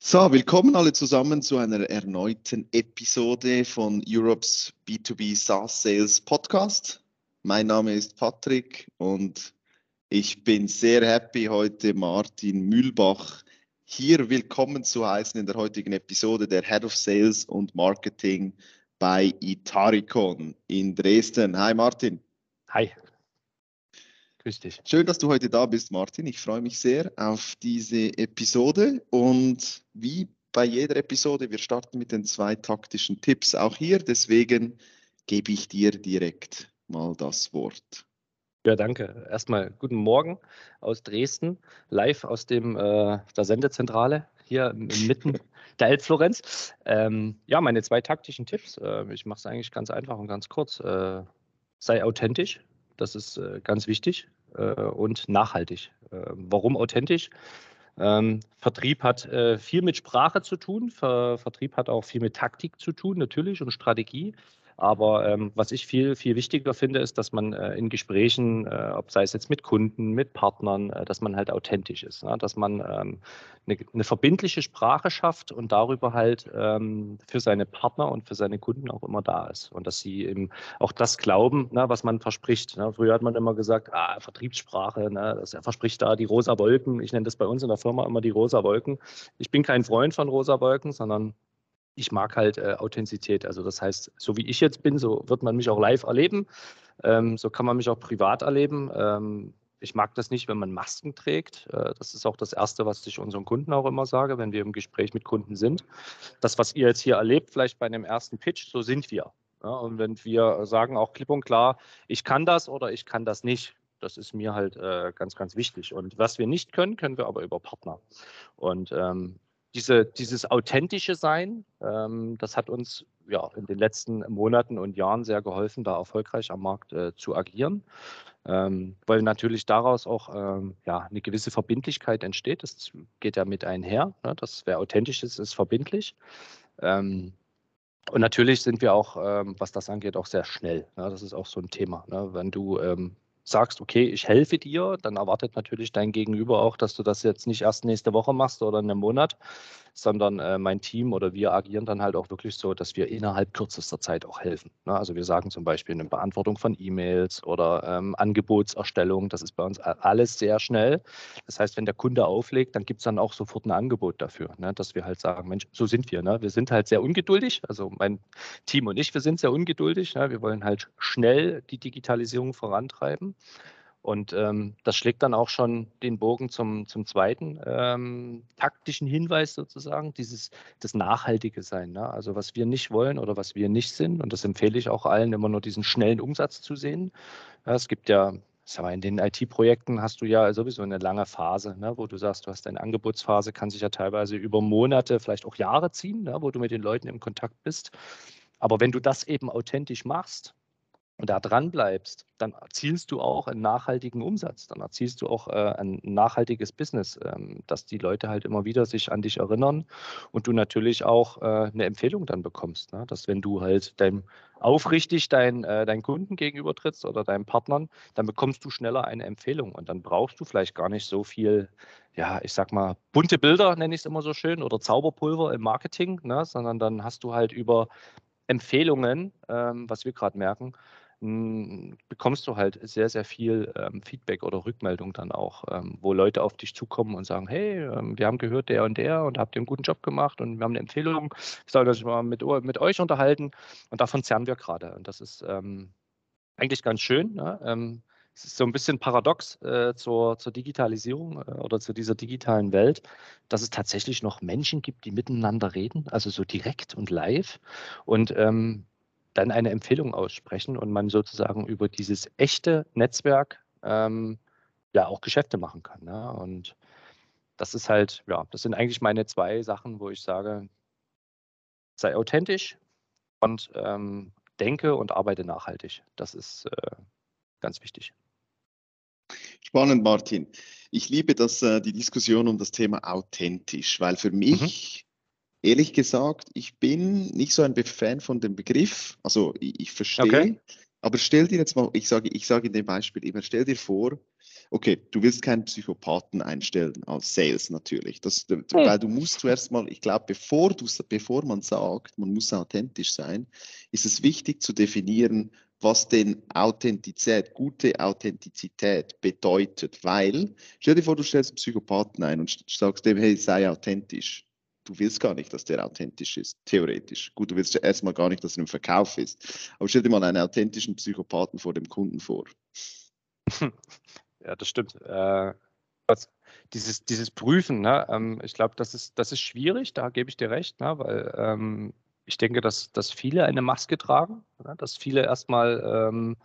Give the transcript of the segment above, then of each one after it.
So, willkommen alle zusammen zu einer erneuten Episode von Europe's B2B SaaS Sales Podcast. Mein Name ist Patrick und ich bin sehr happy, heute Martin Mühlbach hier willkommen zu heißen in der heutigen Episode der Head of Sales und Marketing bei Itaricon in Dresden. Hi Martin. Hi. Grüß dich. Schön, dass du heute da bist, Martin. Ich freue mich sehr auf diese Episode und wie bei jeder Episode, wir starten mit den zwei taktischen Tipps auch hier. Deswegen gebe ich dir direkt mal das Wort. Ja, danke. Erstmal guten Morgen aus Dresden, live aus dem, äh, der Sendezentrale hier mitten der Elbflorenz. Ähm, ja, meine zwei taktischen Tipps. Äh, ich mache es eigentlich ganz einfach und ganz kurz. Äh, sei authentisch, das ist äh, ganz wichtig äh, und nachhaltig. Äh, warum authentisch? Ähm, Vertrieb hat äh, viel mit Sprache zu tun. Ver Vertrieb hat auch viel mit Taktik zu tun, natürlich, und Strategie. Aber ähm, was ich viel, viel wichtiger finde, ist, dass man äh, in Gesprächen, äh, ob sei es jetzt mit Kunden, mit Partnern, äh, dass man halt authentisch ist, ne? dass man ähm, eine, eine, verbindliche Sprache schafft und darüber halt ähm, für seine Partner und für seine Kunden auch immer da ist. Und dass sie eben auch das glauben, ne, was man verspricht. Ne? Früher hat man immer gesagt, ah, Vertriebssprache, ne, das, er verspricht da die rosa Wolken. Ich nenne das bei uns in der Firma immer die rosa Wolken. Ich bin kein Freund von rosa Wolken, sondern ich mag halt äh, Authentizität. Also das heißt, so wie ich jetzt bin, so wird man mich auch live erleben. Ähm, so kann man mich auch privat erleben. Ähm, ich mag das nicht, wenn man Masken trägt. Äh, das ist auch das Erste, was ich unseren Kunden auch immer sage, wenn wir im Gespräch mit Kunden sind. Das, was ihr jetzt hier erlebt, vielleicht bei einem ersten Pitch, so sind wir. Und wenn wir sagen auch klipp und klar, ich kann das oder ich kann das nicht, das ist mir halt äh, ganz, ganz wichtig. Und was wir nicht können, können wir aber über Partner. Und ähm, diese, dieses authentische Sein, ähm, das hat uns ja, in den letzten Monaten und Jahren sehr geholfen, da erfolgreich am Markt äh, zu agieren. Ähm, weil natürlich daraus auch ähm, ja, eine gewisse Verbindlichkeit entsteht. Das geht ja mit einher. Ne? Das, wer authentisch ist, ist verbindlich. Ähm, und natürlich sind wir auch, ähm, was das angeht, auch sehr schnell. Ne? Das ist auch so ein Thema. Ne? Wenn du ähm, sagst, okay, ich helfe dir, dann erwartet natürlich dein Gegenüber auch, dass du das jetzt nicht erst nächste Woche machst oder in einem Monat, sondern äh, mein Team oder wir agieren dann halt auch wirklich so, dass wir innerhalb kürzester Zeit auch helfen. Ne? Also wir sagen zum Beispiel eine Beantwortung von E-Mails oder ähm, Angebotserstellung, das ist bei uns alles sehr schnell. Das heißt, wenn der Kunde auflegt, dann gibt es dann auch sofort ein Angebot dafür, ne? dass wir halt sagen, Mensch, so sind wir. Ne? Wir sind halt sehr ungeduldig, also mein Team und ich, wir sind sehr ungeduldig. Ne? Wir wollen halt schnell die Digitalisierung vorantreiben. Und ähm, das schlägt dann auch schon den Bogen zum, zum zweiten ähm, taktischen Hinweis sozusagen, dieses das nachhaltige Sein. Ne? Also was wir nicht wollen oder was wir nicht sind. Und das empfehle ich auch allen, immer nur diesen schnellen Umsatz zu sehen. Ja, es gibt ja, sag mal, in den IT-Projekten hast du ja sowieso eine lange Phase, ne, wo du sagst, du hast eine Angebotsphase, kann sich ja teilweise über Monate, vielleicht auch Jahre ziehen, ne, wo du mit den Leuten im Kontakt bist. Aber wenn du das eben authentisch machst, da dran bleibst, dann erzielst du auch einen nachhaltigen Umsatz, dann erzielst du auch äh, ein nachhaltiges Business, ähm, dass die Leute halt immer wieder sich an dich erinnern und du natürlich auch äh, eine Empfehlung dann bekommst, ne? dass wenn du halt dein, aufrichtig dein, äh, deinen Kunden gegenüber trittst oder deinen Partnern, dann bekommst du schneller eine Empfehlung und dann brauchst du vielleicht gar nicht so viel, ja, ich sag mal, bunte Bilder, nenne ich es immer so schön, oder Zauberpulver im Marketing, ne? sondern dann hast du halt über Empfehlungen, ähm, was wir gerade merken, bekommst du halt sehr, sehr viel ähm, Feedback oder Rückmeldung dann auch, ähm, wo Leute auf dich zukommen und sagen, hey, ähm, wir haben gehört, der und der und habt ihr einen guten Job gemacht und wir haben eine Empfehlung, ich soll das mal mit, mit euch unterhalten und davon zerren wir gerade und das ist ähm, eigentlich ganz schön. Ne? Ähm, es ist so ein bisschen paradox äh, zur, zur Digitalisierung äh, oder zu dieser digitalen Welt, dass es tatsächlich noch Menschen gibt, die miteinander reden, also so direkt und live. Und ähm, dann eine Empfehlung aussprechen und man sozusagen über dieses echte Netzwerk ähm, ja auch Geschäfte machen kann. Ne? Und das ist halt, ja, das sind eigentlich meine zwei Sachen, wo ich sage, sei authentisch und ähm, denke und arbeite nachhaltig. Das ist äh, ganz wichtig. Spannend, Martin. Ich liebe das, äh, die Diskussion um das Thema authentisch, weil für mhm. Ehrlich gesagt, ich bin nicht so ein Fan von dem Begriff. Also ich, ich verstehe, okay. Aber stell dir jetzt mal, ich sage, ich sage in dem Beispiel immer, stell dir vor, okay, du willst keinen Psychopathen einstellen als Sales natürlich. Das, weil du musst zuerst mal, ich glaube, bevor, bevor man sagt, man muss authentisch sein, ist es wichtig zu definieren, was denn Authentizität, gute Authentizität bedeutet. Weil, stell dir vor, du stellst einen Psychopathen ein und sagst dem, hey, sei authentisch. Du willst gar nicht, dass der authentisch ist, theoretisch. Gut, du willst erstmal gar nicht, dass er im Verkauf ist. Aber stell dir mal einen authentischen Psychopathen vor dem Kunden vor. Ja, das stimmt. Äh, was, dieses, dieses Prüfen, ne, ähm, ich glaube, das ist, das ist schwierig, da gebe ich dir recht, ne, weil ähm, ich denke, dass, dass viele eine Maske tragen, ne, dass viele erstmal ähm,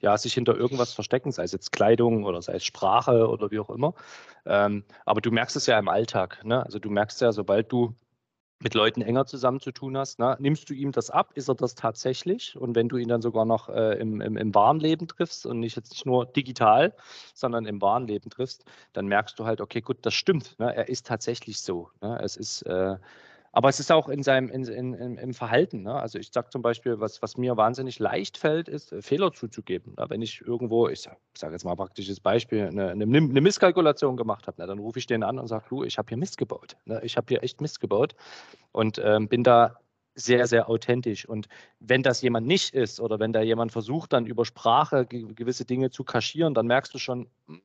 ja, sich hinter irgendwas verstecken, sei es jetzt Kleidung oder sei es Sprache oder wie auch immer. Ähm, aber du merkst es ja im Alltag. Ne? Also du merkst ja, sobald du mit Leuten enger zusammen zu tun hast, na, nimmst du ihm das ab? Ist er das tatsächlich? Und wenn du ihn dann sogar noch äh, im, im, im wahren Leben triffst und nicht jetzt nicht nur digital, sondern im wahren Leben triffst, dann merkst du halt, okay, gut, das stimmt. Ne? Er ist tatsächlich so. Ne? Es ist äh, aber es ist auch in seinem, in, in, in, im Verhalten. Ne? Also ich sage zum Beispiel, was, was mir wahnsinnig leicht fällt, ist, äh, Fehler zuzugeben. Ne? Wenn ich irgendwo, ich sage sag jetzt mal ein praktisches Beispiel, eine, eine, eine Misskalkulation gemacht habe, ne? dann rufe ich den an und sage, du, ich habe hier Mist gebaut. Ne? Ich habe hier echt Mist gebaut und ähm, bin da sehr, sehr authentisch. Und wenn das jemand nicht ist oder wenn da jemand versucht, dann über Sprache gewisse Dinge zu kaschieren, dann merkst du schon, hm,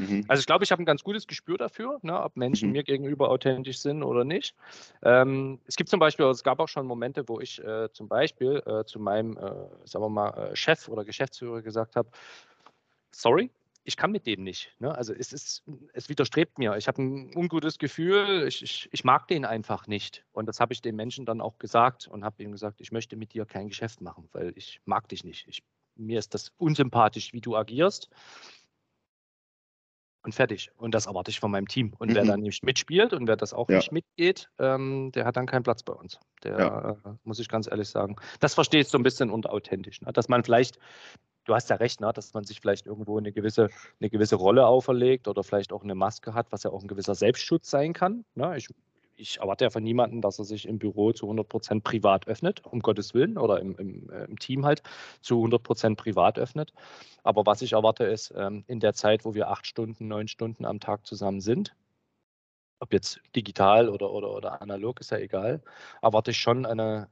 Mhm. Also ich glaube, ich habe ein ganz gutes Gespür dafür, ne, ob Menschen mhm. mir gegenüber authentisch sind oder nicht. Ähm, es gibt zum Beispiel, es gab auch schon Momente, wo ich äh, zum Beispiel äh, zu meinem, äh, sagen wir mal, äh, Chef oder Geschäftsführer gesagt habe, sorry, ich kann mit dem nicht. Ne? Also es, ist, es widerstrebt mir. Ich habe ein ungutes Gefühl, ich, ich, ich, mag den einfach nicht. Und das habe ich den Menschen dann auch gesagt und habe ihm gesagt, ich möchte mit dir kein Geschäft machen, weil ich mag dich nicht. Ich, mir ist das unsympathisch, wie du agierst und fertig. Und das erwarte ich von meinem Team. Und mhm. wer dann nicht mitspielt und wer das auch ja. nicht mitgeht, ähm, der hat dann keinen Platz bei uns. Der ja. äh, muss ich ganz ehrlich sagen. Das verstehe ich so ein bisschen unter authentisch. Ne? Dass man vielleicht, du hast ja recht, ne? dass man sich vielleicht irgendwo eine gewisse, eine gewisse Rolle auferlegt oder vielleicht auch eine Maske hat, was ja auch ein gewisser Selbstschutz sein kann. Ne? Ich ich erwarte ja von niemandem, dass er sich im Büro zu 100 Prozent privat öffnet, um Gottes Willen, oder im, im, äh, im, Team halt zu 100 Prozent privat öffnet. Aber was ich erwarte ist, ähm, in der Zeit, wo wir acht Stunden, neun Stunden am Tag zusammen sind, ob jetzt digital oder, oder, oder analog, ist ja egal, erwarte ich schon eine,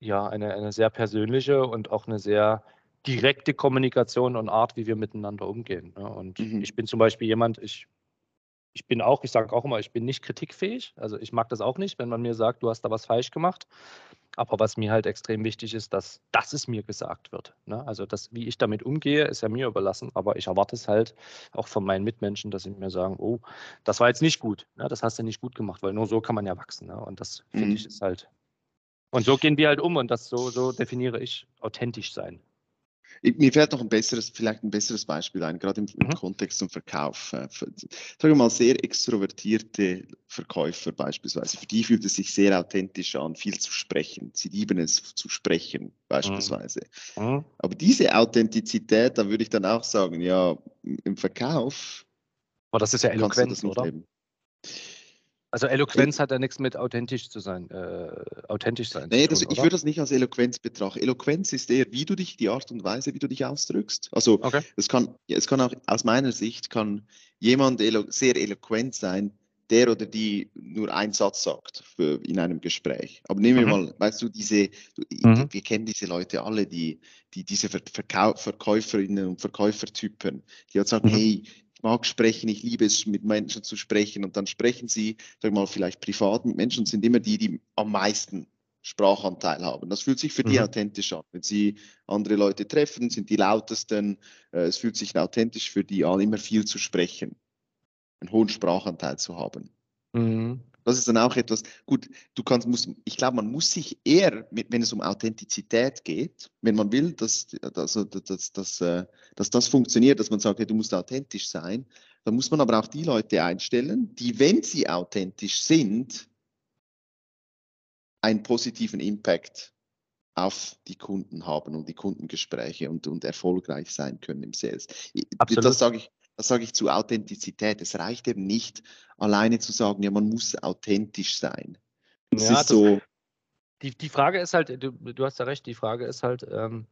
ja, eine, eine sehr persönliche und auch eine sehr direkte Kommunikation und Art, wie wir miteinander umgehen. Ne? Und mhm. ich bin zum Beispiel jemand, ich ich bin auch, ich sage auch immer, ich bin nicht kritikfähig. Also ich mag das auch nicht, wenn man mir sagt, du hast da was falsch gemacht. Aber was mir halt extrem wichtig ist, dass, dass es mir gesagt wird. Ne? Also das, wie ich damit umgehe, ist ja mir überlassen. Aber ich erwarte es halt auch von meinen Mitmenschen, dass sie mir sagen, oh, das war jetzt nicht gut. Ne? Das hast du nicht gut gemacht, weil nur so kann man ja wachsen. Ne? Und das finde mhm. ich ist halt. Und so gehen wir halt um und das so, so definiere ich authentisch sein. Mir fällt noch ein besseres, vielleicht ein besseres Beispiel ein, gerade im, im mhm. Kontext zum Verkauf. Äh, sagen wir mal, sehr extrovertierte Verkäufer beispielsweise, für die fühlt es sich sehr authentisch an, viel zu sprechen. Sie lieben es zu sprechen, beispielsweise. Mhm. mhm. Aber diese Authentizität, da würde ich dann auch sagen, ja, im Verkauf. Aber das ist ja Eloquenz, oder? Leben. Also Eloquenz hat ja nichts mit authentisch zu sein, äh, authentisch sein. Nee, das, tun, ich würde das nicht als Eloquenz betrachten. Eloquenz ist eher, wie du dich, die Art und Weise, wie du dich ausdrückst. Also okay. es kann, es kann auch aus meiner Sicht kann jemand elo sehr eloquent sein, der oder die nur einen Satz sagt für, in einem Gespräch. Aber nehmen wir mhm. mal, weißt du, diese, mhm. wir kennen diese Leute alle, die, die diese Verkäuferinnen und Verkäufertypen, die halt sagen, mhm. hey, mag sprechen, ich liebe es, mit Menschen zu sprechen und dann sprechen sie, sag mal, vielleicht privat mit Menschen sind immer die, die am meisten Sprachanteil haben. Das fühlt sich für mhm. die authentisch an. Wenn sie andere Leute treffen, sind die lautesten, äh, es fühlt sich authentisch für die an, immer viel zu sprechen, einen hohen Sprachanteil zu haben. Mhm. Das ist dann auch etwas, gut, du kannst, muss, ich glaube, man muss sich eher, wenn es um Authentizität geht, wenn man will, dass, dass, dass, dass, äh, dass das funktioniert, dass man sagt, hey, du musst authentisch sein, dann muss man aber auch die Leute einstellen, die, wenn sie authentisch sind, einen positiven Impact auf die Kunden haben und die Kundengespräche und, und erfolgreich sein können im Sales. Absolut. Das sage ich, das sage ich zu Authentizität. Es reicht eben nicht, alleine zu sagen, ja, man muss authentisch sein. Das ja, ist so. Die, die Frage ist halt, du, du hast ja recht, die Frage ist halt, ähm,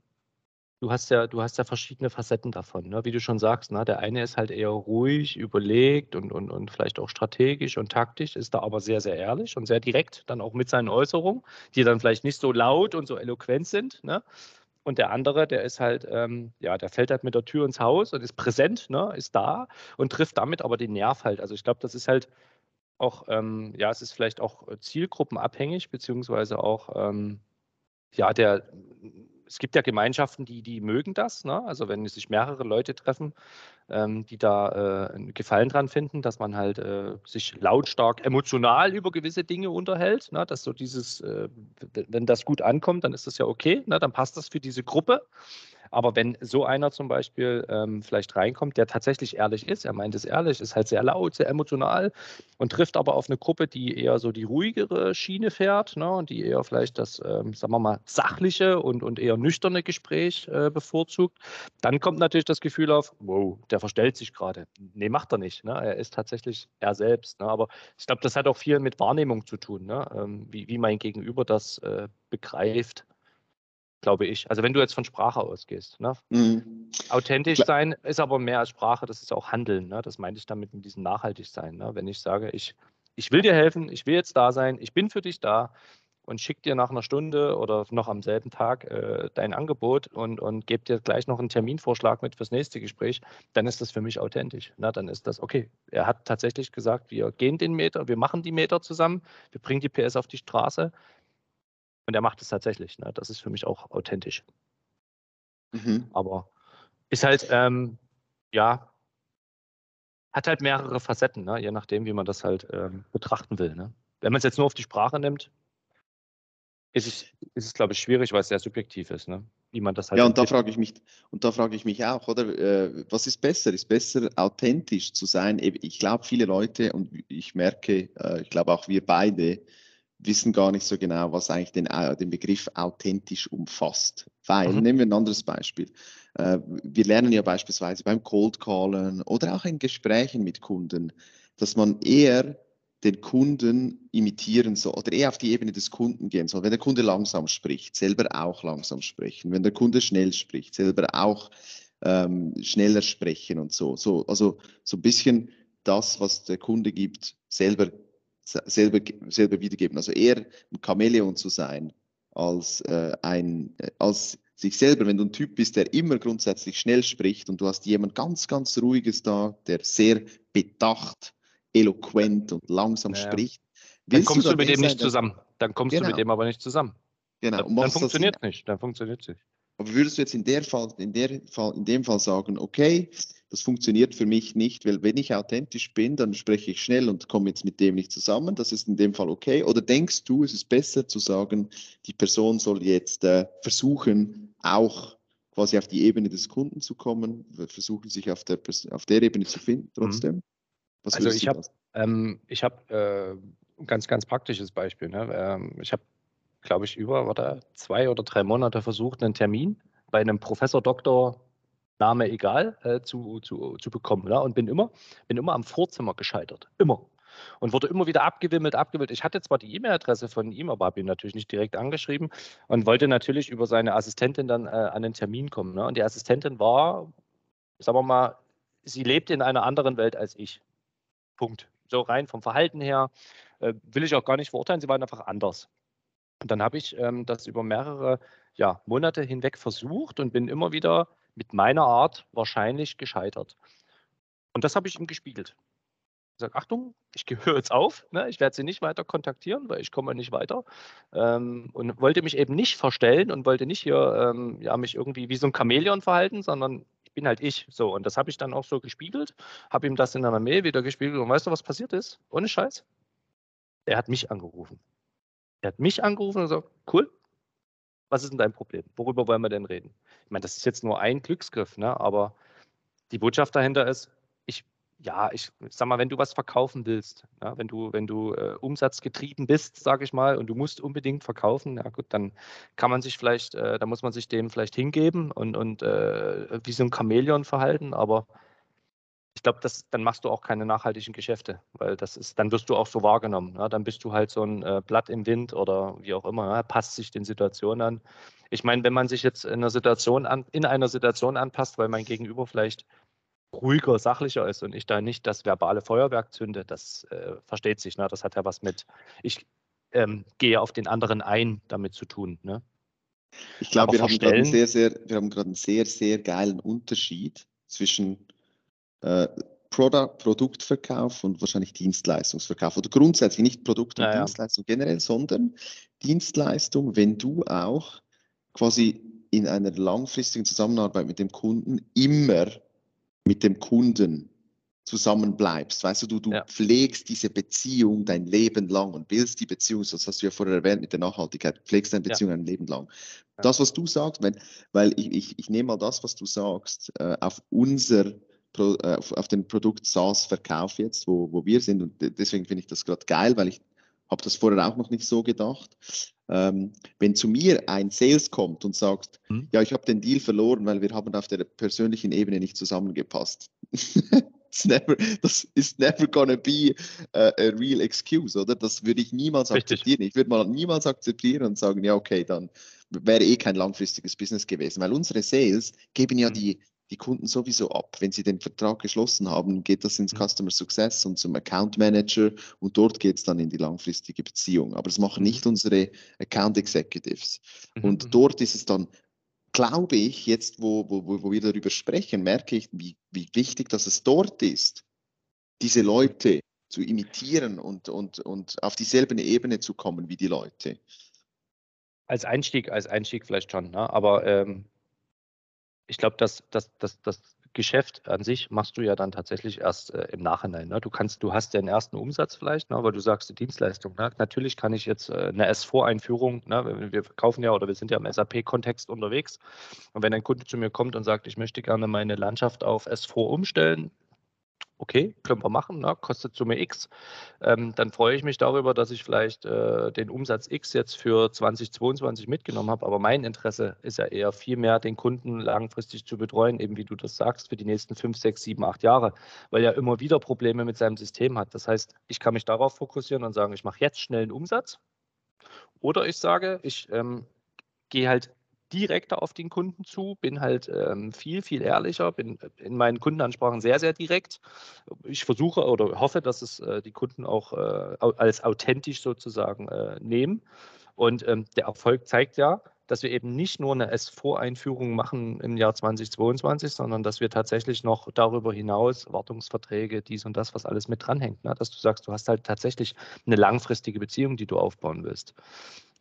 du hast ja, du hast ja verschiedene Facetten davon, ne? wie du schon sagst. Ne? Der eine ist halt eher ruhig, überlegt und, und, und vielleicht auch strategisch und taktisch, ist da aber sehr, sehr ehrlich und sehr direkt, dann auch mit seinen Äußerungen, die dann vielleicht nicht so laut und so eloquent sind. Ne? Und der andere, der ist halt, ähm, ja, der fällt halt mit der Tür ins Haus und ist präsent, ne, ist da und trifft damit aber den Nerv halt. Also ich glaube, das ist halt auch, ähm, ja, es ist vielleicht auch zielgruppenabhängig, beziehungsweise auch, ähm, ja, der es gibt ja Gemeinschaften, die, die mögen das. Ne? Also wenn sich mehrere Leute treffen, ähm, die da äh, einen Gefallen dran finden, dass man halt äh, sich lautstark emotional über gewisse Dinge unterhält. Ne? Dass so dieses, äh, wenn das gut ankommt, dann ist das ja okay, ne? dann passt das für diese Gruppe. Aber wenn so einer zum Beispiel ähm, vielleicht reinkommt, der tatsächlich ehrlich ist, er meint es ehrlich, ist halt sehr laut, sehr emotional und trifft aber auf eine Gruppe, die eher so die ruhigere Schiene fährt ne, und die eher vielleicht das, ähm, sagen wir mal, sachliche und, und eher nüchterne Gespräch äh, bevorzugt, dann kommt natürlich das Gefühl auf, wow, der verstellt sich gerade. Nee, macht er nicht. Ne? Er ist tatsächlich er selbst. Ne? Aber ich glaube, das hat auch viel mit Wahrnehmung zu tun, ne? ähm, wie, wie mein Gegenüber das äh, begreift glaube ich. Also wenn du jetzt von Sprache ausgehst. Ne? Mhm. Authentisch Klar. sein ist aber mehr als Sprache, das ist auch Handeln. Ne? Das meinte ich damit mit diesem Nachhaltigsein. Ne? Wenn ich sage, ich, ich will dir helfen, ich will jetzt da sein, ich bin für dich da und schick dir nach einer Stunde oder noch am selben Tag äh, dein Angebot und, und gebe dir gleich noch einen Terminvorschlag mit fürs nächste Gespräch, dann ist das für mich authentisch. Na, dann ist das okay. Er hat tatsächlich gesagt, wir gehen den Meter, wir machen die Meter zusammen, wir bringen die PS auf die Straße und er macht es tatsächlich. Ne? Das ist für mich auch authentisch. Mhm. Aber ist halt, ähm, ja, hat halt mehrere Facetten, ne? je nachdem, wie man das halt ähm, betrachten will. Ne? Wenn man es jetzt nur auf die Sprache nimmt, ist es, ist es glaube ich, schwierig, weil es sehr subjektiv ist, ne? wie man das halt. Ja, und da frage ich mich, und da frage ich mich auch, oder äh, was ist besser? Ist besser, authentisch zu sein? Ich glaube, viele Leute, und ich merke, äh, ich glaube auch wir beide, wissen gar nicht so genau, was eigentlich den, äh, den Begriff authentisch umfasst. Weil, mhm. nehmen wir ein anderes Beispiel. Äh, wir lernen ja beispielsweise beim Cold Callen oder auch in Gesprächen mit Kunden, dass man eher den Kunden imitieren soll oder eher auf die Ebene des Kunden gehen soll. Wenn der Kunde langsam spricht, selber auch langsam sprechen. Wenn der Kunde schnell spricht, selber auch ähm, schneller sprechen und so. so. Also so ein bisschen das, was der Kunde gibt, selber selber, selber wiedergeben. Also eher ein Chamäleon zu sein, als, äh, ein, äh, als sich selber. Wenn du ein Typ bist, der immer grundsätzlich schnell spricht und du hast jemand ganz, ganz Ruhiges da, der sehr bedacht, eloquent und langsam ja. spricht. Dann kommst du, mit dem nicht zusammen. Dann kommst genau. du mit dem aber nicht zusammen. Genau. Dann, dann funktioniert es nicht. Dann funktioniert nicht. Aber würdest du jetzt in, der Fall, in, der Fall, in dem Fall sagen, okay, das funktioniert für mich nicht, weil wenn ich authentisch bin, dann spreche ich schnell und komme jetzt mit dem nicht zusammen. Das ist in dem Fall okay. Oder denkst du, es ist besser zu sagen, die Person soll jetzt äh, versuchen, auch quasi auf die Ebene des Kunden zu kommen, versuchen sich auf der, auf der Ebene zu finden mhm. trotzdem? Was also ich habe ähm, hab, äh, ein ganz, ganz praktisches Beispiel. Ne? Ähm, ich habe, glaube ich, über oder zwei oder drei Monate versucht, einen Termin bei einem Professor, Doktor, Name egal, äh, zu, zu, zu bekommen. Ne? Und bin immer, bin immer am Vorzimmer gescheitert. Immer. Und wurde immer wieder abgewimmelt, abgewimmelt. Ich hatte zwar die E-Mail-Adresse von ihm, aber habe ihn natürlich nicht direkt angeschrieben und wollte natürlich über seine Assistentin dann äh, an den Termin kommen. Ne? Und die Assistentin war, sagen wir mal, sie lebt in einer anderen Welt als ich. Punkt. So rein vom Verhalten her äh, will ich auch gar nicht verurteilen, sie waren einfach anders. Und dann habe ich ähm, das über mehrere ja, Monate hinweg versucht und bin immer wieder mit meiner Art wahrscheinlich gescheitert. Und das habe ich ihm gespiegelt. Ich sage, Achtung, ich gehöre jetzt auf, ne? ich werde sie nicht weiter kontaktieren, weil ich komme nicht weiter. Ähm, und wollte mich eben nicht verstellen und wollte nicht hier ähm, ja, mich irgendwie wie so ein Chamäleon verhalten, sondern ich bin halt ich. So, und das habe ich dann auch so gespiegelt, habe ihm das in einer Mail wieder gespiegelt. Und weißt du, was passiert ist? Ohne Scheiß. Er hat mich angerufen. Er hat mich angerufen und gesagt, cool, was ist denn dein Problem? Worüber wollen wir denn reden? Meine, das ist jetzt nur ein Glücksgriff, ne? aber die Botschaft dahinter ist, ich, ja, ich sag mal, wenn du was verkaufen willst, ja, wenn du, wenn du äh, umsatzgetrieben bist, sage ich mal, und du musst unbedingt verkaufen, ja gut, dann kann man sich vielleicht, äh, da muss man sich dem vielleicht hingeben und, und äh, wie so ein Chamäleon verhalten, aber ich glaube, dann machst du auch keine nachhaltigen Geschäfte, weil das ist, dann wirst du auch so wahrgenommen. Ja? Dann bist du halt so ein äh, Blatt im Wind oder wie auch immer, ja? passt sich den Situationen an. Ich meine, wenn man sich jetzt in einer Situation an, in einer Situation anpasst, weil mein Gegenüber vielleicht ruhiger, sachlicher ist und ich da nicht das verbale Feuerwerk zünde, das äh, versteht sich. Ne? Das hat ja was mit, ich ähm, gehe auf den anderen ein, damit zu tun. Ne? Ich glaube, wir haben gerade einen sehr, sehr, wir haben gerade einen sehr, sehr geilen Unterschied zwischen äh, Product, Produktverkauf und wahrscheinlich Dienstleistungsverkauf oder grundsätzlich nicht Produkt und ja, Dienstleistung ja. generell, sondern Dienstleistung, wenn du auch quasi in einer langfristigen Zusammenarbeit mit dem Kunden immer mit dem Kunden zusammen bleibst. Weißt du, du, du ja. pflegst diese Beziehung dein Leben lang und willst die Beziehung, das hast du ja vorher erwähnt mit der Nachhaltigkeit, pflegst deine Beziehung ja. ein Leben lang. Das, was du sagst, wenn, weil ich, ich, ich nehme mal das, was du sagst, äh, auf unser auf, auf, den Produkt SaaS-Verkauf jetzt, wo, wo wir sind und deswegen finde ich das gerade geil, weil ich habe das vorher auch noch nicht so gedacht. Ähm, wenn zu mir ein Sales kommt und sagt, mhm. ja, ich habe den Deal verloren, weil wir haben auf der persönlichen Ebene nicht zusammengepasst. never, das ist never gonna be a, a, real excuse, oder? Das würde ich niemals Richtig. akzeptieren. Ich würde mal niemals akzeptieren und sagen, ja, okay, dann wäre eh kein langfristiges Business gewesen, weil unsere Sales geben ja mhm. die die Kunden sowieso ab. Wenn sie den Vertrag geschlossen haben, geht das ins mhm. Customer Success und zum Account Manager und dort geht es dann in die langfristige Beziehung. Aber das machen mhm. nicht unsere Account Executives. Mhm. Und dort ist es dann, glaube ich, jetzt, wo, wo, wo wir darüber sprechen, merke ich, wie, wie wichtig dass es dort ist, diese Leute zu imitieren und, und, und auf dieselbe Ebene zu kommen wie die Leute. Als Einstieg, als Einstieg vielleicht schon, ne? aber ähm, ich glaube, das, das, das, das Geschäft an sich machst du ja dann tatsächlich erst äh, im Nachhinein. Ne? Du kannst, du hast den ersten Umsatz vielleicht, ne? weil du sagst die Dienstleistung. Ne? Natürlich kann ich jetzt äh, eine S4-Einführung, ne? wir kaufen ja oder wir sind ja im SAP-Kontext unterwegs. Und wenn ein Kunde zu mir kommt und sagt, ich möchte gerne meine Landschaft auf S4 umstellen, okay, können wir machen, ne? kostet Summe X. Ähm, dann freue ich mich darüber, dass ich vielleicht äh, den Umsatz X jetzt für 2022 mitgenommen habe. Aber mein Interesse ist ja eher viel mehr, den Kunden langfristig zu betreuen, eben wie du das sagst, für die nächsten fünf, sechs, sieben, acht Jahre, weil er immer wieder Probleme mit seinem System hat. Das heißt, ich kann mich darauf fokussieren und sagen, ich mache jetzt schnell einen Umsatz. Oder ich sage, ich ähm, gehe halt direkter auf den Kunden zu, bin halt ähm, viel, viel ehrlicher, bin in meinen Kundenansprachen sehr, sehr direkt. Ich versuche oder hoffe, dass es äh, die Kunden auch äh, als authentisch sozusagen äh, nehmen. Und ähm, der Erfolg zeigt ja, dass wir eben nicht nur eine S4-Einführung machen im Jahr 2022, sondern dass wir tatsächlich noch darüber hinaus Wartungsverträge, dies und das, was alles mit dranhängt. Ne? Dass du sagst, du hast halt tatsächlich eine langfristige Beziehung, die du aufbauen willst.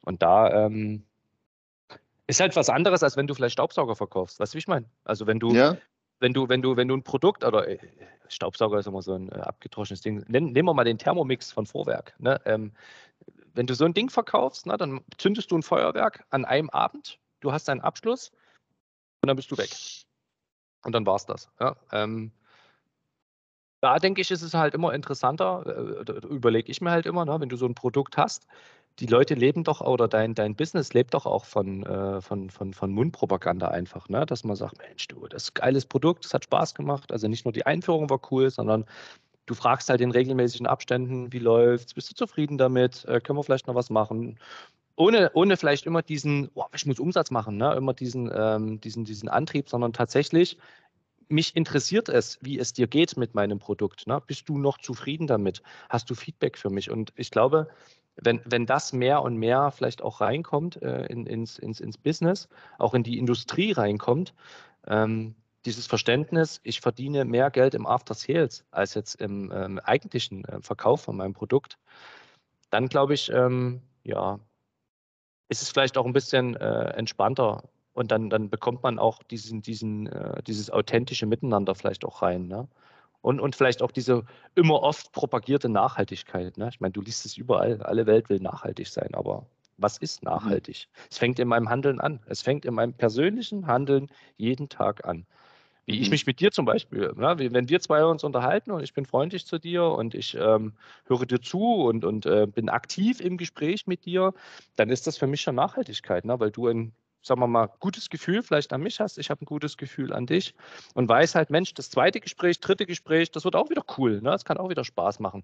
Und da ähm, ist halt was anderes, als wenn du vielleicht Staubsauger verkaufst. Weißt du, wie ich meine? Also wenn du, ja. wenn du, wenn du, wenn du ein Produkt oder äh, Staubsauger ist immer so ein äh, abgetroschenes Ding. Nehmen, nehmen wir mal den Thermomix von Vorwerk. Ne? Ähm, wenn du so ein Ding verkaufst, ne, dann zündest du ein Feuerwerk an einem Abend, du hast deinen Abschluss und dann bist du weg. Und dann war es das. Ja? Ähm, da denke ich, ist es halt immer interessanter, äh, überlege ich mir halt immer, ne, wenn du so ein Produkt hast, die Leute leben doch oder dein, dein Business lebt doch auch von, äh, von, von, von Mundpropaganda einfach, ne? dass man sagt, Mensch, du, das ist ein geiles Produkt, das hat Spaß gemacht. Also nicht nur die Einführung war cool, sondern du fragst halt in regelmäßigen Abständen, wie läuft's, bist du zufrieden damit, äh, können wir vielleicht noch was machen? Ohne, ohne vielleicht immer diesen, oh, ich muss Umsatz machen, ne? immer diesen, ähm, diesen, diesen Antrieb, sondern tatsächlich, mich interessiert es, wie es dir geht mit meinem Produkt. Ne? Bist du noch zufrieden damit? Hast du Feedback für mich? Und ich glaube, wenn, wenn das mehr und mehr vielleicht auch reinkommt äh, in, ins, ins, ins Business, auch in die Industrie reinkommt, ähm, dieses Verständnis, ich verdiene mehr Geld im After Sales als jetzt im ähm, eigentlichen äh, Verkauf von meinem Produkt, dann glaube ich, ähm, ja, ist es vielleicht auch ein bisschen äh, entspannter und dann, dann bekommt man auch diesen, diesen, äh, dieses authentische Miteinander vielleicht auch rein. Ne? Und, und vielleicht auch diese immer oft propagierte Nachhaltigkeit. Ne? Ich meine, du liest es überall, alle Welt will nachhaltig sein, aber was ist mhm. nachhaltig? Mhm. Es fängt in meinem Handeln an. Es fängt in meinem persönlichen Handeln jeden Tag an. Wie mhm. ich mich mit dir zum Beispiel, ne? wenn wir zwei uns unterhalten und ich bin freundlich zu dir und ich ähm, höre dir zu und, und äh, bin aktiv im Gespräch mit dir, dann ist das für mich schon Nachhaltigkeit, ne? weil du ein sagen wir mal, gutes Gefühl vielleicht an mich hast, ich habe ein gutes Gefühl an dich und weiß halt, Mensch, das zweite Gespräch, dritte Gespräch, das wird auch wieder cool. Ne? Das kann auch wieder Spaß machen,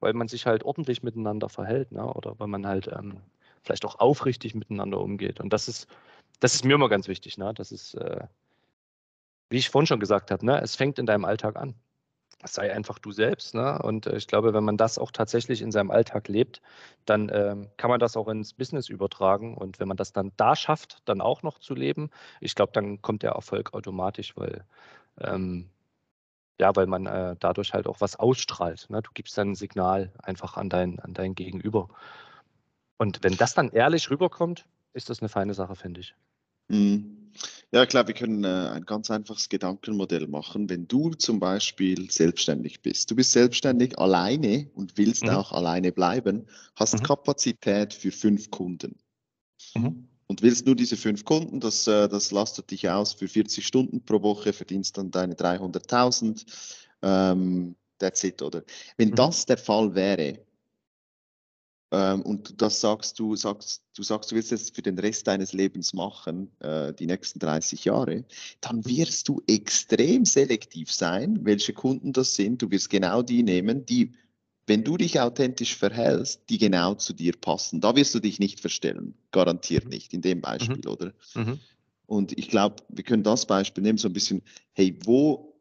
weil man sich halt ordentlich miteinander verhält ne? oder weil man halt ähm, vielleicht auch aufrichtig miteinander umgeht. Und das ist, das ist mir immer ganz wichtig. Ne? Das ist, äh, wie ich vorhin schon gesagt habe, ne? es fängt in deinem Alltag an sei einfach du selbst. Ne? Und äh, ich glaube, wenn man das auch tatsächlich in seinem Alltag lebt, dann ähm, kann man das auch ins Business übertragen. Und wenn man das dann da schafft, dann auch noch zu leben, ich glaube, dann kommt der Erfolg automatisch, weil ähm, ja, weil man äh, dadurch halt auch was ausstrahlt. Ne? Du gibst dann ein Signal einfach an dein, an dein Gegenüber. Und wenn das dann ehrlich rüberkommt, ist das eine feine Sache, finde ich. Mhm. Ja, ich glaube, wir können äh, ein ganz einfaches Gedankenmodell machen. Wenn du zum Beispiel selbstständig bist, du bist selbstständig alleine und willst mhm. auch alleine bleiben, hast mhm. Kapazität für fünf Kunden. Mhm. Und willst nur diese fünf Kunden, das, äh, das lastet dich aus für 40 Stunden pro Woche, verdienst dann deine 300.000. Ähm, that's it, oder? Wenn mhm. das der Fall wäre, ähm, und das sagst du, sagst, du sagst, du willst es für den Rest deines Lebens machen, äh, die nächsten 30 Jahre, dann wirst du extrem selektiv sein, welche Kunden das sind. Du wirst genau die nehmen, die, wenn du dich authentisch verhältst, die genau zu dir passen. Da wirst du dich nicht verstellen, garantiert nicht, in dem Beispiel, mhm. oder? Mhm. Und ich glaube, wir können das Beispiel nehmen, so ein bisschen, hey, wo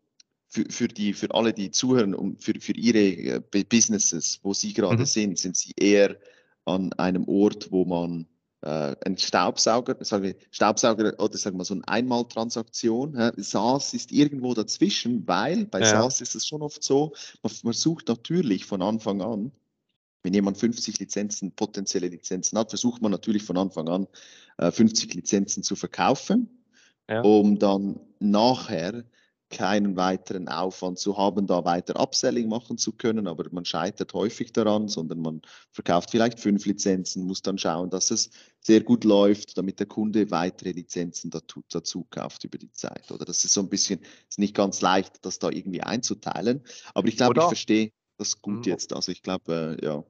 für, für, die, für alle, die zuhören und für, für ihre äh, Businesses, wo sie gerade mhm. sind, sind sie eher an einem Ort, wo man äh, einen Staubsauger, sagen wir Staubsauger oder sagen wir so eine Einmaltransaktion. Hä? SaaS ist irgendwo dazwischen, weil bei ja. SaaS ist es schon oft so, man, man sucht natürlich von Anfang an, wenn jemand 50 Lizenzen, potenzielle Lizenzen hat, versucht man natürlich von Anfang an äh, 50 Lizenzen zu verkaufen, ja. um dann nachher keinen weiteren Aufwand zu haben, da weiter Upselling machen zu können, aber man scheitert häufig daran, sondern man verkauft vielleicht fünf Lizenzen, muss dann schauen, dass es sehr gut läuft, damit der Kunde weitere Lizenzen dazu, dazu kauft über die Zeit. Oder das ist so ein bisschen, ist nicht ganz leicht, das da irgendwie einzuteilen, aber ich glaube, ich verstehe das gut jetzt. Also ich glaube, äh, ja.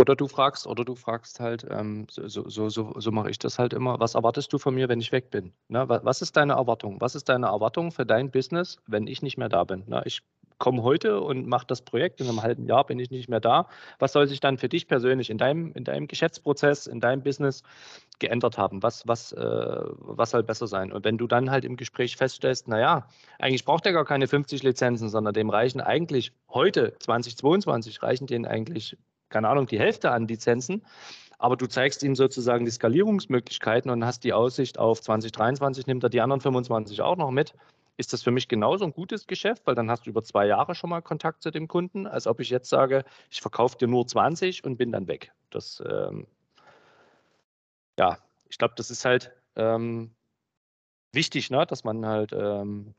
Oder du fragst, oder du fragst halt, ähm, so, so, so, so mache ich das halt immer, was erwartest du von mir, wenn ich weg bin? Ne? Was ist deine Erwartung? Was ist deine Erwartung für dein Business, wenn ich nicht mehr da bin? Ne? Ich komme heute und mache das Projekt, in einem halben Jahr bin ich nicht mehr da. Was soll sich dann für dich persönlich in deinem, in deinem Geschäftsprozess, in deinem Business geändert haben? Was, was, äh, was soll besser sein? Und wenn du dann halt im Gespräch feststellst, naja, eigentlich braucht er gar keine 50 Lizenzen, sondern dem reichen eigentlich heute, 2022, reichen denen eigentlich keine Ahnung, die Hälfte an Lizenzen, aber du zeigst ihm sozusagen die Skalierungsmöglichkeiten und hast die Aussicht auf 2023, nimmt er die anderen 25 auch noch mit. Ist das für mich genauso ein gutes Geschäft, weil dann hast du über zwei Jahre schon mal Kontakt zu dem Kunden, als ob ich jetzt sage, ich verkaufe dir nur 20 und bin dann weg. Das, ähm, ja, ich glaube, das ist halt ähm, wichtig, ne? dass man halt ähm,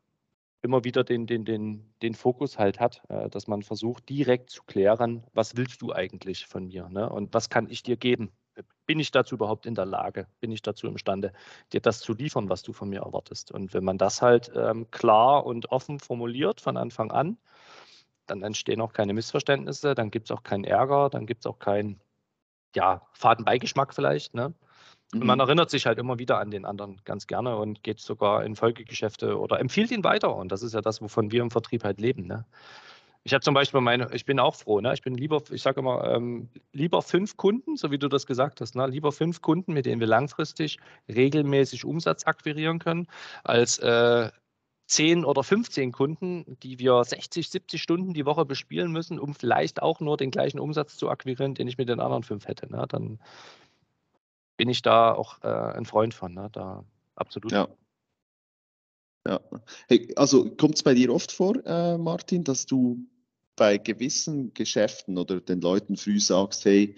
immer wieder den, den, den, den Fokus halt hat, äh, dass man versucht, direkt zu klären, was willst du eigentlich von mir ne? und was kann ich dir geben? Bin ich dazu überhaupt in der Lage? Bin ich dazu imstande, dir das zu liefern, was du von mir erwartest? Und wenn man das halt ähm, klar und offen formuliert von Anfang an, dann entstehen auch keine Missverständnisse, dann gibt es auch keinen Ärger, dann gibt es auch keinen ja, Fadenbeigeschmack vielleicht. Ne? Und man mhm. erinnert sich halt immer wieder an den anderen ganz gerne und geht sogar in Folgegeschäfte oder empfiehlt ihn weiter. Und das ist ja das, wovon wir im Vertrieb halt leben. Ne? Ich habe zum Beispiel meine, ich bin auch froh, ne? Ich bin lieber, ich sage immer, ähm, lieber fünf Kunden, so wie du das gesagt hast, ne? lieber fünf Kunden, mit denen wir langfristig regelmäßig Umsatz akquirieren können, als äh, 10 oder 15 Kunden, die wir 60, 70 Stunden die Woche bespielen müssen, um vielleicht auch nur den gleichen Umsatz zu akquirieren, den ich mit den anderen fünf hätte. Ne? Dann bin ich da auch äh, ein Freund von. Ne? Da absolut. Ja. Ja. Hey, also kommt es bei dir oft vor, äh, Martin, dass du bei gewissen Geschäften oder den Leuten früh sagst, hey,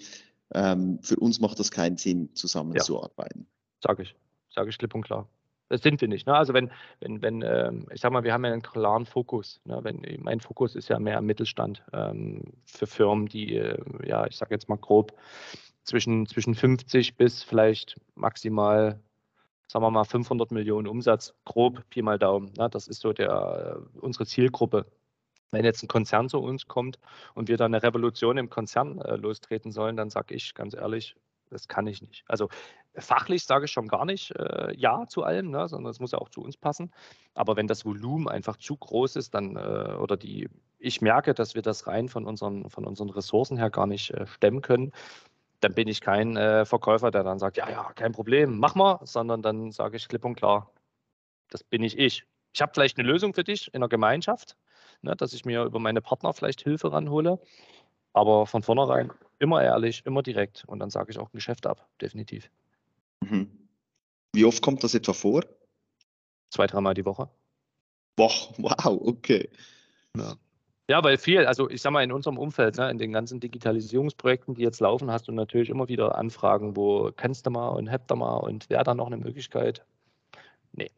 ähm, für uns macht das keinen Sinn, zusammenzuarbeiten? Ja, sage ich. Sage ich klipp und klar. Das sind wir nicht. Ne? Also wenn, wenn, wenn, ähm, ich sag mal, wir haben ja einen klaren Fokus. Ne? Wenn, mein Fokus ist ja mehr am Mittelstand ähm, für Firmen, die, äh, ja, ich sage jetzt mal grob, zwischen, zwischen 50 bis vielleicht maximal, sagen wir mal, 500 Millionen Umsatz, grob, Pi mal Daumen. Ne? Das ist so der, äh, unsere Zielgruppe. Wenn jetzt ein Konzern zu uns kommt und wir dann eine Revolution im Konzern äh, lostreten sollen, dann sage ich ganz ehrlich, Das kann ich nicht. Also fachlich sage ich schon gar nicht äh, Ja zu allem, ne, sondern es muss ja auch zu uns passen. Aber wenn das Volumen einfach zu groß ist, dann äh, oder die, ich merke, dass wir das rein von unseren, von unseren Ressourcen her gar nicht äh, stemmen können, dann bin ich kein äh, Verkäufer, der dann sagt, ja, ja, kein Problem, mach mal, sondern dann sage ich klipp und klar, das bin ich ich. Ich habe vielleicht eine Lösung für dich in der Gemeinschaft, ne, dass ich mir über meine Partner vielleicht Hilfe ranhole. Aber von vornherein immer ehrlich, immer direkt und dann sage ich auch ein Geschäft ab, definitiv. Mhm. Wie oft kommt das etwa vor? Zwei, dreimal die Woche. Boah, wow, okay. Ja. ja. weil viel, also ich sag mal, in unserem Umfeld, ne, in den ganzen Digitalisierungsprojekten, die jetzt laufen, hast du natürlich immer wieder Anfragen, wo kannst du mal und habt da mal und wäre da noch eine Möglichkeit? Nee,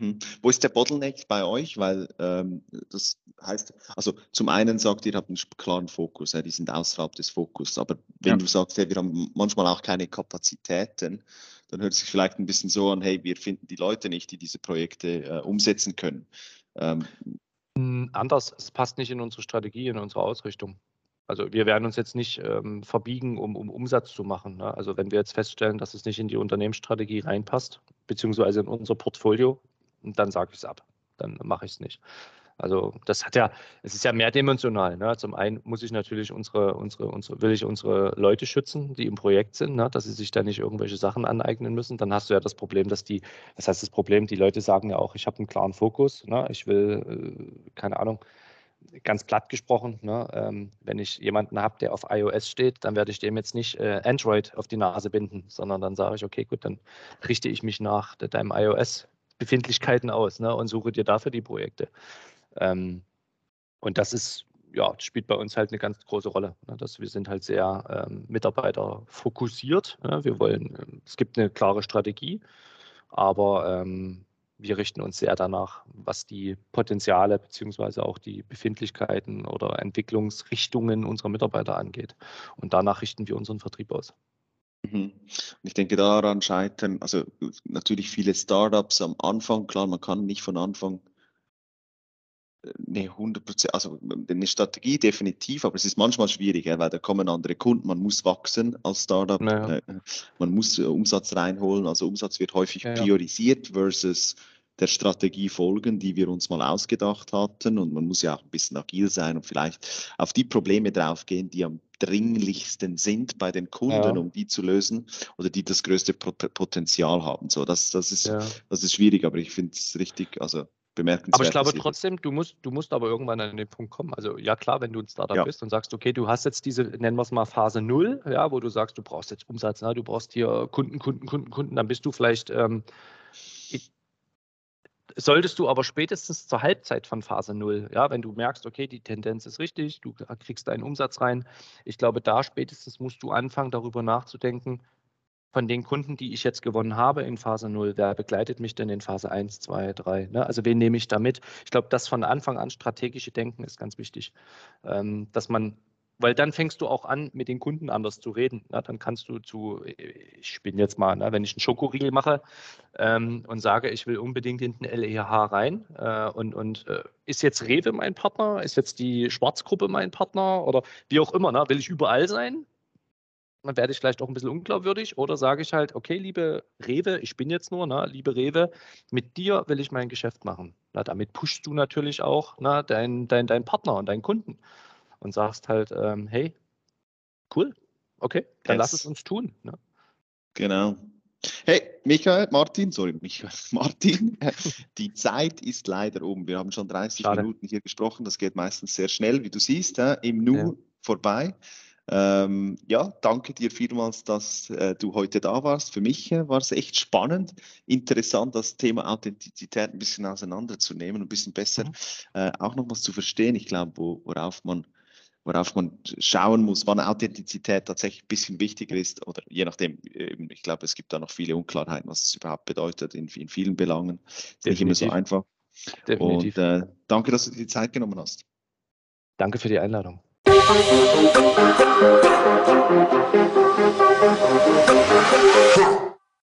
Mhm. Wo ist der Bottleneck bei euch? Weil ähm, das heißt, also zum einen sagt ihr, habt einen klaren Fokus, ja, die sind außerhalb des Fokus. Aber wenn ja. du sagst, hey, wir haben manchmal auch keine Kapazitäten, dann hört es sich vielleicht ein bisschen so an, hey, wir finden die Leute nicht, die diese Projekte äh, umsetzen können. Ähm, hm, Anders, es passt nicht in unsere Strategie, in unsere Ausrichtung. Also wir werden uns jetzt nicht ähm, verbiegen, um, um, Umsatz zu machen. Ne? Also wenn wir jetzt feststellen, dass es nicht in die Unternehmensstrategie reinpasst, beziehungsweise in unser Portfolio, und dann sage ich es ab. Dann mache ich es nicht. Also das hat ja, es ist ja mehrdimensional. Ne? Zum einen muss ich natürlich unsere, unsere, unsere, will ich unsere Leute schützen, die im Projekt sind, ne? dass sie sich da nicht irgendwelche Sachen aneignen müssen. Dann hast du ja das Problem, dass die, das heißt das Problem, die Leute sagen ja auch, ich habe einen klaren Fokus, ne? ich will, äh, keine Ahnung, ganz platt gesprochen, ne? ähm, wenn ich jemanden habe, der auf iOS steht, dann werde ich dem jetzt nicht äh, Android auf die Nase binden, sondern dann sage ich, okay, gut, dann richte ich mich nach deinem iOS Befindlichkeiten aus ne, und suche dir dafür die Projekte. Ähm, und das ist, ja, spielt bei uns halt eine ganz große Rolle. Ne, dass wir sind halt sehr ähm, mitarbeiterfokussiert. Ne, wir wollen, ähm, es gibt eine klare Strategie, aber ähm, wir richten uns sehr danach, was die Potenziale bzw. auch die Befindlichkeiten oder Entwicklungsrichtungen unserer Mitarbeiter angeht. Und danach richten wir unseren Vertrieb aus. Mhm. Ich denke, daran scheitern, also natürlich viele Startups am Anfang, klar, man kann nicht von Anfang eine 100 Prozent, also eine Strategie definitiv, aber es ist manchmal schwierig, weil da kommen andere Kunden, man muss wachsen als Startup, naja. Äh, man muss äh, Umsatz reinholen, also Umsatz wird häufig ja, priorisiert versus der Strategie folgen, die wir uns mal ausgedacht hatten. Und man muss ja auch ein bisschen agil sein und vielleicht auf die Probleme draufgehen, die am dringlichsten sind bei den Kunden, ja. um die zu lösen oder die das größte Potenzial haben. So, das, das, ist, ja. das ist schwierig, aber ich finde es richtig, also bemerkenswert. Aber ich glaube trotzdem, du musst, du musst aber irgendwann an den Punkt kommen. Also ja klar, wenn du ein Startup ja. bist und sagst, okay, du hast jetzt diese, nennen wir es mal Phase 0, ja, wo du sagst, du brauchst jetzt Umsatz, ne? du brauchst hier Kunden, Kunden, Kunden, Kunden, dann bist du vielleicht ähm, solltest du aber spätestens zur Halbzeit von Phase 0, ja, wenn du merkst, okay, die Tendenz ist richtig, du kriegst deinen Umsatz rein, ich glaube, da spätestens musst du anfangen, darüber nachzudenken, von den Kunden, die ich jetzt gewonnen habe in Phase 0, wer begleitet mich denn in Phase 1, 2, 3? Ne? Also wen nehme ich da mit? Ich glaube, das von Anfang an strategische Denken ist ganz wichtig, ähm, dass man weil dann fängst du auch an, mit den Kunden anders zu reden. Ja, dann kannst du zu, ich bin jetzt mal, ne, wenn ich einen Schokoriegel mache ähm, und sage, ich will unbedingt in den LEH rein äh, und, und äh, ist jetzt Rewe mein Partner, ist jetzt die Schwarzgruppe mein Partner oder wie auch immer, ne, will ich überall sein? Dann werde ich vielleicht auch ein bisschen unglaubwürdig oder sage ich halt, okay, liebe Rewe, ich bin jetzt nur, ne, liebe Rewe, mit dir will ich mein Geschäft machen. Na, damit pushst du natürlich auch ne, deinen dein, dein Partner und deinen Kunden und sagst halt, ähm, hey, cool, okay, dann yes. lass es uns tun. Ne? Genau. Hey, Michael, Martin, sorry, Michael, Martin, die Zeit ist leider um. Wir haben schon 30 Schade. Minuten hier gesprochen. Das geht meistens sehr schnell, wie du siehst, äh, im Nu ja. vorbei. Ähm, ja, danke dir vielmals, dass äh, du heute da warst. Für mich äh, war es echt spannend, interessant, das Thema Authentizität ein bisschen auseinanderzunehmen, ein bisschen besser mhm. äh, auch nochmals zu verstehen. Ich glaube, wo, worauf man worauf man schauen muss, wann Authentizität tatsächlich ein bisschen wichtiger ist oder je nachdem, ich glaube, es gibt da noch viele Unklarheiten, was es überhaupt bedeutet in, in vielen Belangen. Ist nicht immer so einfach. Definitiv. Und äh, danke, dass du dir die Zeit genommen hast. Danke für die Einladung.